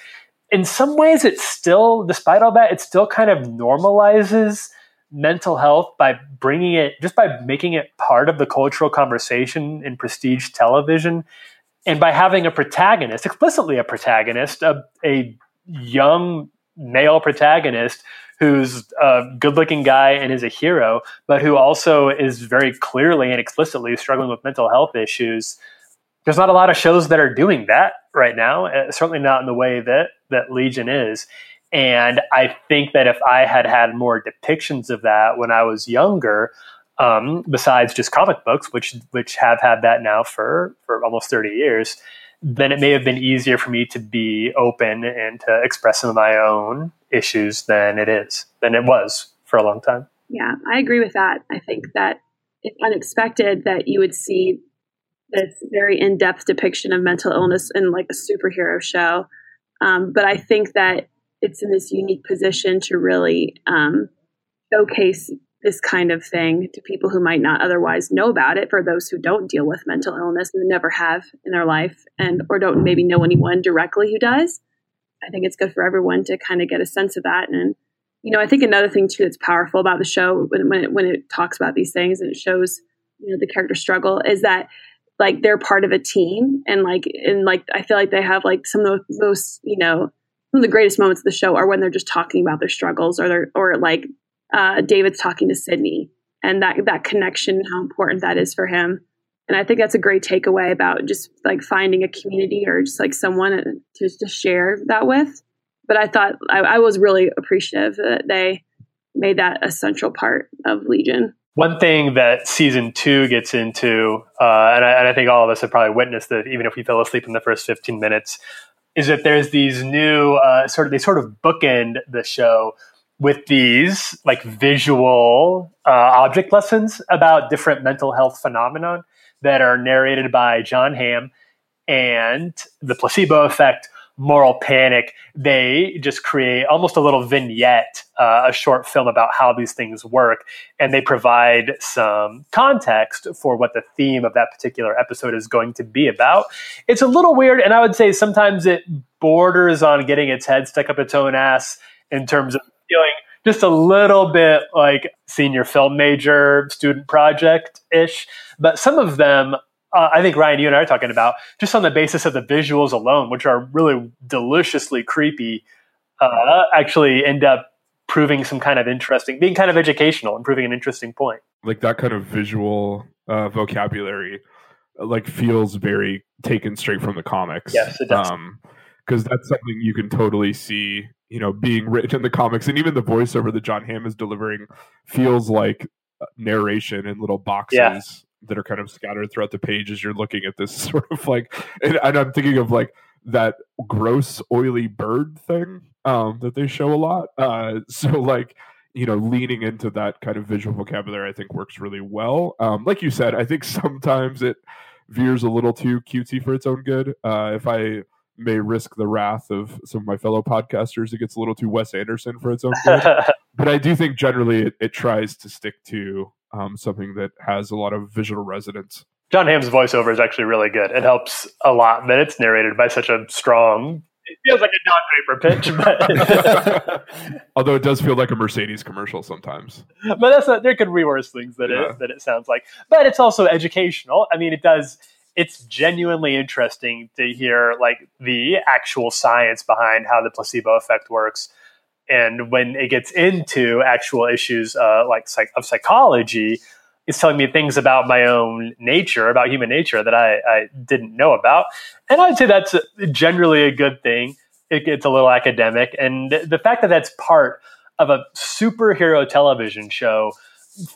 in some ways it still, despite all that, it still kind of normalizes mental health by bringing it just by making it part of the cultural conversation in prestige television and by having a protagonist explicitly a protagonist a, a young male protagonist who's a good looking guy and is a hero but who also is very clearly and explicitly struggling with mental health issues. There's not a lot of shows that are doing that right now uh, certainly not in the way that that legion is and I think that if I had had more depictions of that when I was younger, um, besides just comic books, which which have had that now for for almost thirty years, then it may have been easier for me to be open and to express some of my own issues than it is than it was for a long time. Yeah, I agree with that. I think that it's unexpected that you would see this very in depth depiction of mental illness in like a superhero show. Um, but I think that it's in this unique position to really um, showcase this kind of thing to people who might not otherwise know about it for those who don't deal with mental illness and never have in their life and or don't maybe know anyone directly who does. I think it's good for everyone to kind of get a sense of that and you know i think another thing too that's powerful about the show when, when, it, when it talks about these things and it shows you know the character struggle is that like they're part of a team and like and like i feel like they have like some of the most you know some of the greatest moments of the show are when they're just talking about their struggles or they're or like uh, David's talking to Sydney and that that connection how important that is for him. And I think that's a great takeaway about just like finding a community or just like someone to, to share that with. But I thought I, I was really appreciative that they made that a central part of Legion. One thing that season two gets into, uh, and, I, and, I, think all of us have probably witnessed that even if we fell asleep in the first 15 minutes, is that there's these new uh, sort of they sort of bookend the show with these like visual uh, object lessons about different mental health phenomenon that are narrated by Jon Hamm and the placebo effect moral panic, they just create almost a little vignette, uh, a short film about how these things work. And they provide some context for what the theme of that particular episode is going to be about. It's a little weird, and I would say sometimes it borders on getting its head stuck up its own ass in terms of feeling just a little bit like senior film major student project ish. But some of them uh, I think Ryan, you and I are talking about just on the basis of the visuals alone, which are really deliciously creepy, uh, actually end up proving some kind of interesting, being kind of educational and proving an interesting point. Like that kind of visual uh, vocabulary, uh, like feels very taken straight from the comics. Yes, it does. Because um, that's something you can totally see, you know, being written in the comics, and even the voiceover that Jon Hamm is delivering feels like uh, narration in little boxes. Yeah that are kind of scattered throughout the page as you're looking at this <laughs> sort of like and, and i'm thinking of like that gross oily bird thing um, that they show a lot. Uh, <laughs> so like you know leaning into that kind of visual vocabulary i think works really well. Um, like you said i think <laughs> sometimes it veers a little too cutesy for its own good. Uh, if i may risk the wrath of some of my fellow podcasters it gets a little too wes anderson for its own good. But i do think generally it, it tries to stick to um, something that has a lot of visual resonance. Jon Hamm's voiceover is actually really good. It helps a lot that it's narrated by such a strong. It feels like a Don Draper pitch, but <laughs> although it does feel like a Mercedes commercial sometimes. But that's not, there could be worse things that yeah. it that it sounds like. But it's also educational. I mean, it does. It's genuinely interesting to hear like the actual science behind how the placebo effect works and when it gets into actual issues uh, like psych- of psychology, it's telling me things about my own nature, about human nature that I, I didn't know about. And I'd say that's generally a good thing. It, it's a little academic. And the fact that that's part of a superhero television show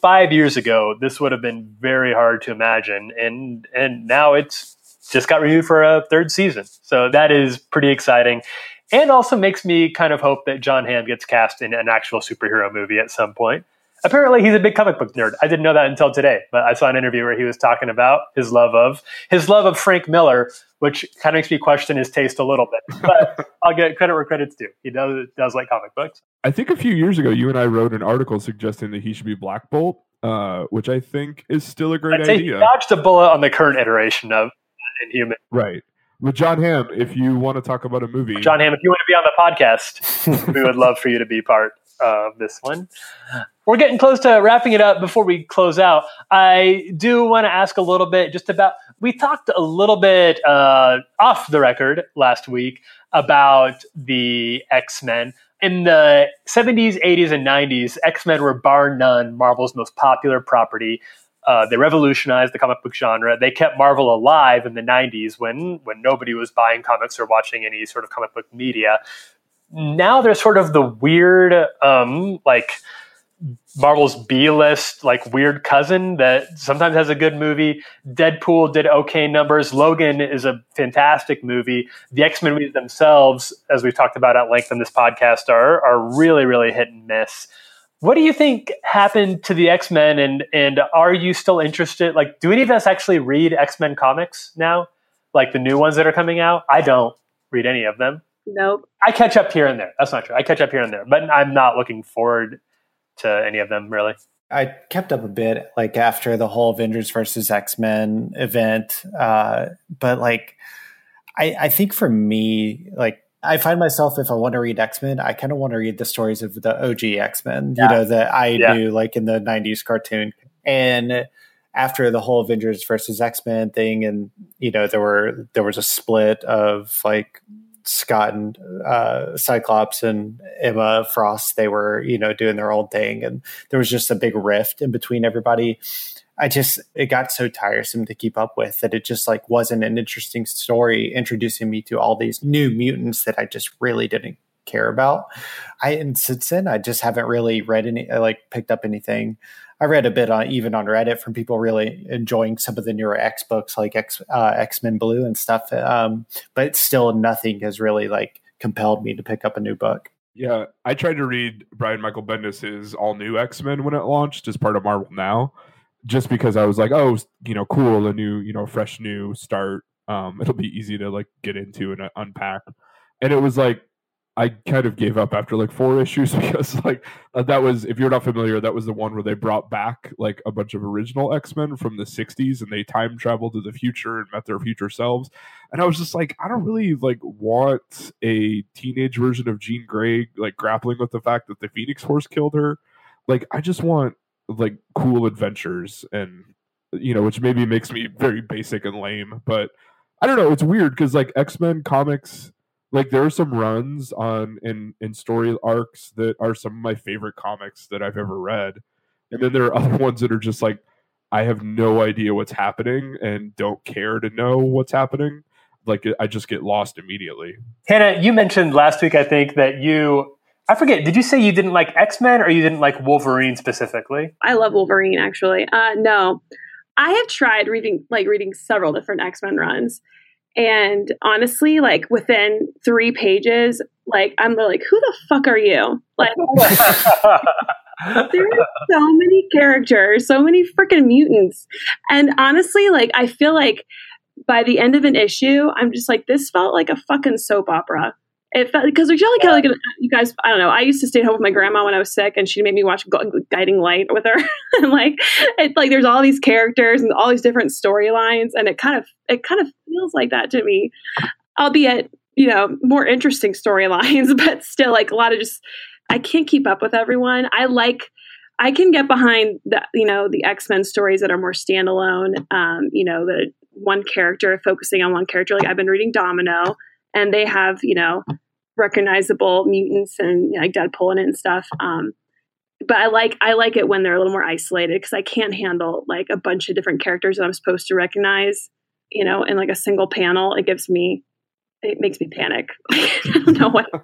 five years ago, this would have been very hard to imagine, and and now it's just got renewed for a third season. So that is pretty exciting, and also makes me kind of hope that Jon Hamm gets cast in an actual superhero movie at some point. Apparently, he's a big comic book nerd. I didn't know that until today, but I saw an interview where he was talking about his love of his love of Frank Miller, which kind of makes me question his taste a little bit. <laughs> But I'll get credit where credit's due. He does does like comic books. I think a few years ago, you and I wrote an article suggesting that he should be Black Bolt, uh, which I think is still a great I'd say he idea. dodged a bullet on the current iteration of Inhuman. Right. With Jon Hamm, if you want to talk about a movie, Jon Hamm, if you want to be on the podcast, <laughs> we would love for you to be part of this one. We're getting close to wrapping it up. Before we close out, I do want to ask a little bit just about. We talked a little bit uh, off the record last week about the X Men. In the 70s, 80s, and 90s, X Men were bar none Marvel's most popular property. Uh, they revolutionized the comic book genre. They kept Marvel alive in the 90s when when nobody was buying comics or watching any sort of comic book media. Now they're sort of the weird, um, like Marvel's B list, like weird cousin that sometimes has a good movie. Deadpool did okay numbers. Logan is a fantastic movie. The X Men movies themselves, as we've talked about at length in this podcast, are are really really hit and miss. What do you think happened to the X Men, and and are you still interested? Like, do any of us actually read X Men comics now? Like the new ones that are coming out? I don't read any of them. Nope. I catch up here and there. That's not true. I catch up here and there, but I'm not looking forward to any of them really. I kept up a bit like after the whole Avengers versus X Men event, uh, but like I, I think for me, like I find myself if I want to read X Men, I kind of want to read the stories of the OG X Men, Yeah. you know, that I Yeah. knew like in the '90s cartoon. And after the whole Avengers versus X Men thing, and you know, there were there was a split of like Scott and uh, Cyclops and Emma Frost. They were you know doing their own thing, and there was just a big rift in between everybody. I just it got so tiresome to keep up with that it just like wasn't an interesting story introducing me to all these new mutants that I just really didn't care about. I and since then I just haven't really read any uh, like picked up anything. I read a bit on even on Reddit from people really enjoying some of the newer X books like X uh, X Men Blue and stuff. Um, but still nothing has really like compelled me to pick up a new book. Yeah, I tried to read Brian Michael Bendis's all new X Men when it launched as part of Marvel Now, just because I was like, oh, you know, cool, a new, you know, fresh new start. Um, <laughs> it'll be easy to like get into and uh, unpack. And it was like I kind of gave up after like four <laughs> issues because like uh, that was if you're not familiar, that was the one where they brought back like a bunch of original X Men from the '60s and they time traveled to the future and met their future selves. And I was just like, I don't really like want a teenage version of Jean Grey like grappling with the fact that the Phoenix Force killed her. Like, I just want like cool adventures and you know, which maybe makes me very basic and lame, but I don't know. It's weird because like X Men comics, like there are some runs on in in story arcs that are some of my favorite comics that I've ever read, and then there are <laughs> other ones that are just like I have no idea what's happening and don't care to know what's happening. Like I just get lost immediately. Hannah, you mentioned last week, I think, that you, I forget, did you say you didn't like X Men or you didn't like Wolverine specifically? I love Wolverine actually. Uh, no, I have tried reading like reading several different X Men runs, and honestly, like within three pages, like I'm like, who the fuck are you? Like <laughs> there are so many characters, so many freaking mutants, and honestly, like I feel like by the end of an issue, I'm just like, this felt like a fucking soap opera. It felt because you're like, like you guys. I don't know. I used to stay home with my grandma when I was sick, and she made me watch Guiding Light with her. <laughs> and like, it's like there's all these characters and all these different storylines, and it kind of it kind of feels like that to me, albeit you know more interesting storylines, <laughs> but still like a lot of just I can't keep up with everyone. I like I can get behind the you know the X Men stories that are more standalone. Um, you know the one character focusing on one character. Like I've been reading Domino, and they have you know recognizable mutants and like Deadpool in it and stuff. Um, but I like I like it when they're a little more isolated because I can't handle like a bunch of different characters that I'm supposed to recognize. You know, in like a single panel, it gives me it makes me panic. <laughs> I don't know what. <laughs>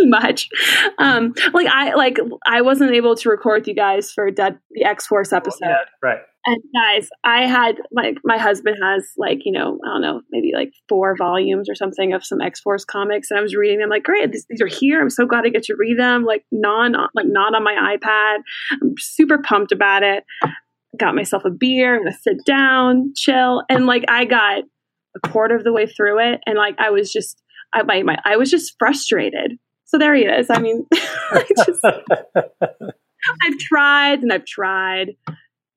much. Um, like I like I wasn't able to record with you guys for Dead the X Force episode. Yeah, right. And guys, I had like my husband has like you know I don't know maybe like four volumes or something of some X Force comics, and I was reading them like great these, these are here. I'm so glad I get to read them like non like not on my iPad. I'm super pumped about it. Got myself a beer. I'm gonna sit down, chill, and like I got a quarter of the way through it, and like I was just I my, my I was just frustrated. So there he is. I mean, <laughs> I just <laughs> I've tried and I've tried.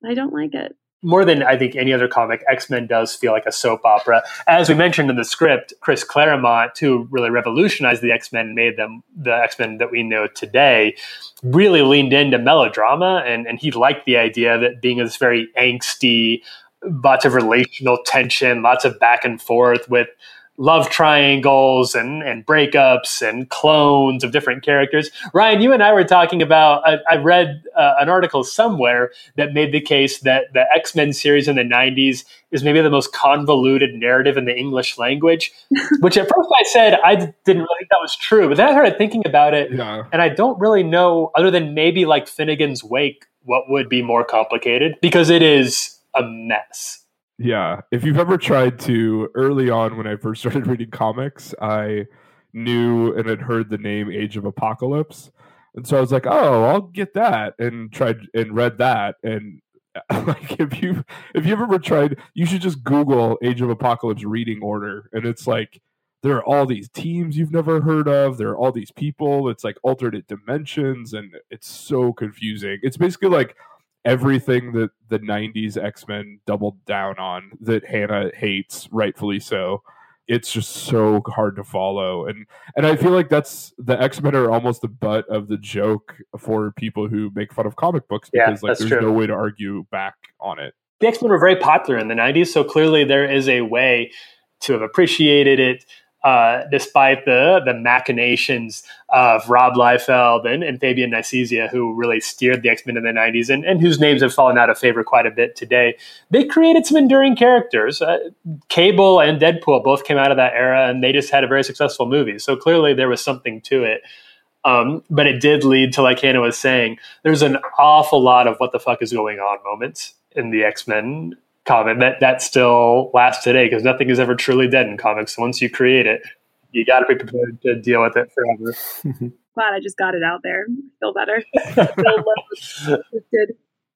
I don't like it. More than I think any other comic, X Men does feel like a soap opera. As we mentioned in the script, Chris Claremont, who really revolutionized the X Men and made them the X Men that we know today, really leaned into melodrama. And, and he liked the idea it being this very angsty, lots of relational tension, lots of back and forth with love triangles and, and breakups and clones of different characters. Ryan, you and I were talking about, I, I read uh, an article somewhere that made the case that the X Men series in the 90s is maybe the most convoluted narrative in the English language, <laughs> which at first I said I didn't really think that was true. But then I started thinking about it, yeah. and I don't really know, other than maybe like Finnegans Wake, what would be more complicated because it is a mess. Yeah. If you've ever tried to, early on when I first <laughs> started reading comics, I knew and had heard the name Age of Apocalypse. And so I was like, oh, I'll get that and tried and read that. And <laughs> like if you if you've ever tried, you should just Google Age of Apocalypse reading order. And it's like there are all these teams you've never heard of. There are all these people. It's like alternate dimensions, and it's so confusing. It's basically like everything that the 90s X-Men doubled down on that Hannah hates rightfully so it's just so hard to follow and and I feel like that's the X-Men are almost the butt of the joke for people who make fun of comic books because yeah, like there's true. no way to argue back on it. The X-Men were very popular in the 90s so clearly there is a way to have appreciated it uh, despite the the machinations of Rob Liefeld and, and Fabian Nicieza, who really steered the X Men in the '90s, and, and whose names have fallen out of favor quite a bit today. They created some enduring characters. Uh, Cable and Deadpool both came out of that era, and they just had a very successful movie. So clearly, there was something to it. Um, but it did lead to, like Hannah was saying, there's an awful lot of what the fuck is going on moments in the X Men comic that that still lasts today because nothing is ever truly dead in comics. Once you create it, you got to be prepared to deal with it forever. <laughs> Glad I just got it out there. Feel better. <laughs>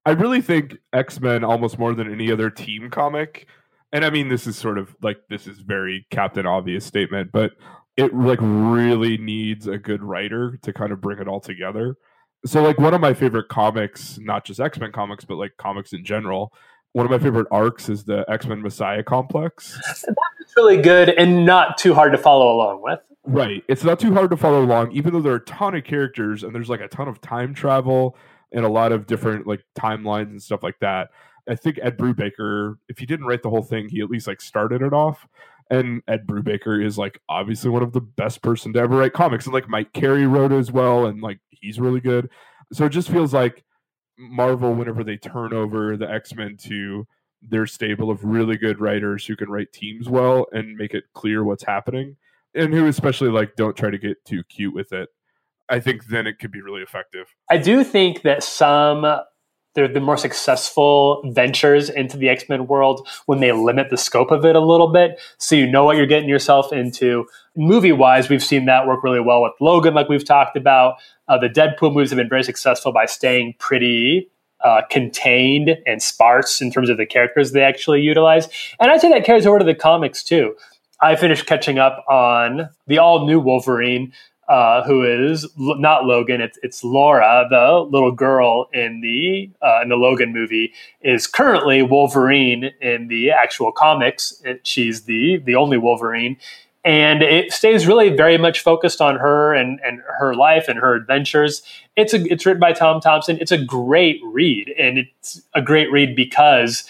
I really think X Men almost more than any other team comic, and I mean this is sort of like this is very Captain Obvious statement, but it like really needs a good writer to kind of bring it all together. So like one of my favorite comics, not just X Men comics, but like comics in general, one of my favorite arcs is the X Men Messiah complex. That's really good and not too hard to follow along with. Right. It's not too hard to follow along, even though there are a ton of characters and there's like a ton of time travel and a lot of different like timelines and stuff like that. I think Ed Brubaker, if he didn't write the whole thing, he at least like started it off. And Ed Brubaker is like obviously one of the best person to ever write comics. And like Mike Carey wrote as well, and like he's really good. So it just feels like Marvel, whenever they turn over the X Men to their stable of really good writers who can write teams well and make it clear what's happening, and who especially like don't try to get too cute with it. I think then it could be really effective. I do think that some they're the more successful ventures into the X Men world when they limit the scope of it a little bit, so you know what you're getting yourself into. Movie wise, we've seen that work really well with Logan, like we've talked about. Uh, the Deadpool movies have been very successful by staying pretty uh, contained and sparse in terms of the characters they actually utilize, and I'd say that carries over to the comics too. I finished catching up on the all new Wolverine uh, who is l- not Logan. It's it's Laura, the little girl in the uh, in the Logan movie, is currently Wolverine in the actual comics. It, she's the the only Wolverine, and it stays really very much focused on her and and her life and her adventures. It's a it's written by Tom Thompson. It's a great read, and it's a great read because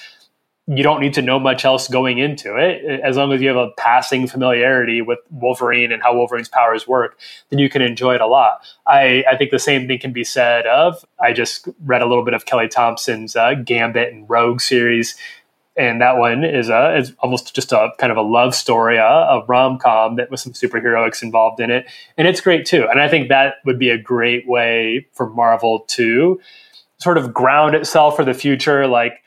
you don't need to know much else going into it. As long as you have a passing familiarity with Wolverine and how Wolverine's powers work, then you can enjoy it a lot. I, I think the same thing can be said of, I just read a little bit of Kelly Thompson's uh, Gambit and Rogue series. and that one is a is almost just a kind of a love story, a, a rom com that with some superheroics involved in it, and it's great too. And I think that would be a great way for Marvel to sort of ground itself for the future, like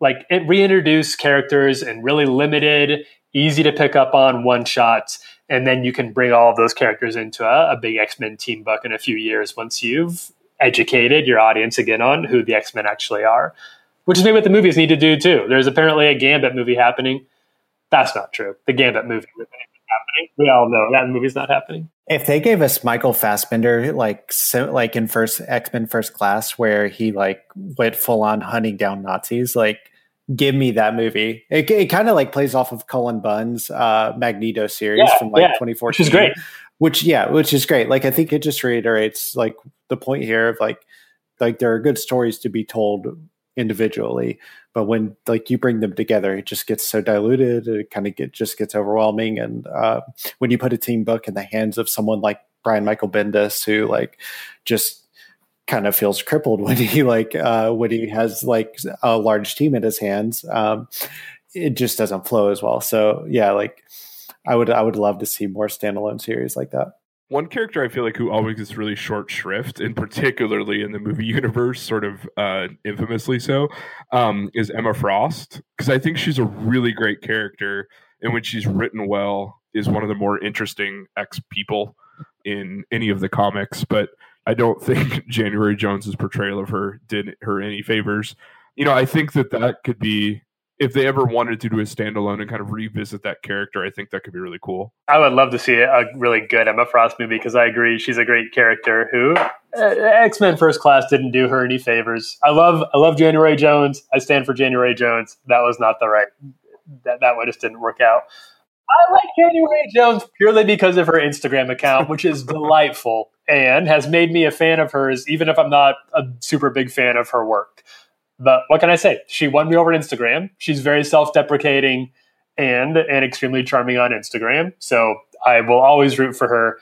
like it reintroduce characters in really limited, easy to pick up on one shots, and then you can bring all of those characters into a, a big X Men team book in a few years once you've educated your audience again on who the X Men actually are which is maybe what the movies need to do too. There's apparently a Gambit movie happening. That's not true. The Gambit movie happening. We all know that movie's not happening. If they gave us Michael Fassbender like so, like in first X Men First Class, where he like went full on hunting down Nazis, like give me that movie. It, it kind of like plays off of Cullen Bunn's uh, Magneto series yeah, from like yeah, 2014, which is great. Which yeah, which is great. Like I think it just reiterates like the point here of like like there are good stories to be told individually but when like you bring them together it just gets so diluted it kind of get just gets overwhelming. And uh, when you put a team book in the hands of someone like brian michael bendis who like just kind of feels crippled <laughs> when he like uh, when he has like a large team in his hands um, it just doesn't flow as well. So yeah like i would i would love to see more standalone series like that one character I feel like who always gets really short shrift, and particularly in the movie <laughs> universe, sort of uh, infamously so, um, is Emma Frost because I think she's a really great character, and when she's written well, is one of the more interesting X people in any of the comics. But I don't <laughs> think January Jones's portrayal of her did her any favors. You know, I think that that could be if they ever wanted to do a standalone and kind of revisit that character, I think that could be really cool. I would love to see a really good Emma Frost movie because I agree she's a great character who uh, X Men First Class didn't do her any favors. I love I love January Jones. I stand for January Jones. That was not the right that that one just didn't work out. I like January Jones purely because of her Instagram account, which is <laughs> delightful and has made me a fan of hers, even if I'm not a super big fan of her work. But what can I say? She won me over on Instagram. She's very self-deprecating and and extremely charming on Instagram. So I will always root for her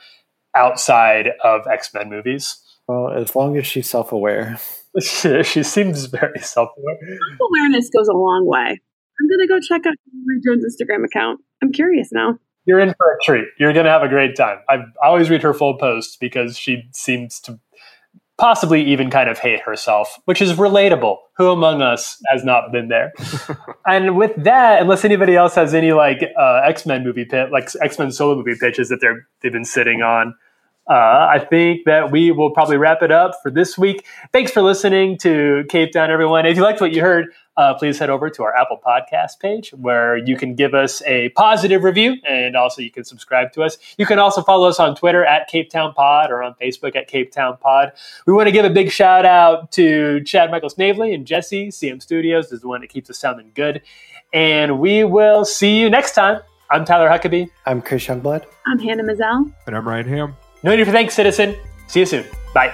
outside of X-Men movies. Well, as long as she's self-aware. she, <laughs> she seems very self-aware. Self-awareness goes a long way. I'm gonna go check out Henry Jones' Instagram account. I'm curious now. You're in for a treat. You're gonna have a great time. I always read her full posts because she seems to possibly even kind of hate herself, which is relatable. Who among us has not been there? <laughs> and with that, unless anybody else has any like uh, X Men movie pit, like X Men solo movie pitches that they're they've been sitting on, uh, I think that we will probably wrap it up for this week. Thanks for listening to Cape Town, everyone. If you liked what you heard, uh, please head over to our Apple Podcast page where you can give us a positive review and also you can subscribe to us. You can also follow us on Twitter at Cape Town Pod or on Facebook at Cape Town Pod. We want to give a big shout out to Chad Michael Snavely and Jesse. CM Studios is the one that keeps us sounding good. And we will see you next time. I'm Tyler Huckabee. I'm Chris Youngblood. I'm Hannah Mazel. And I'm Ryan Ham. No need for thanks, citizen. See you soon. Bye.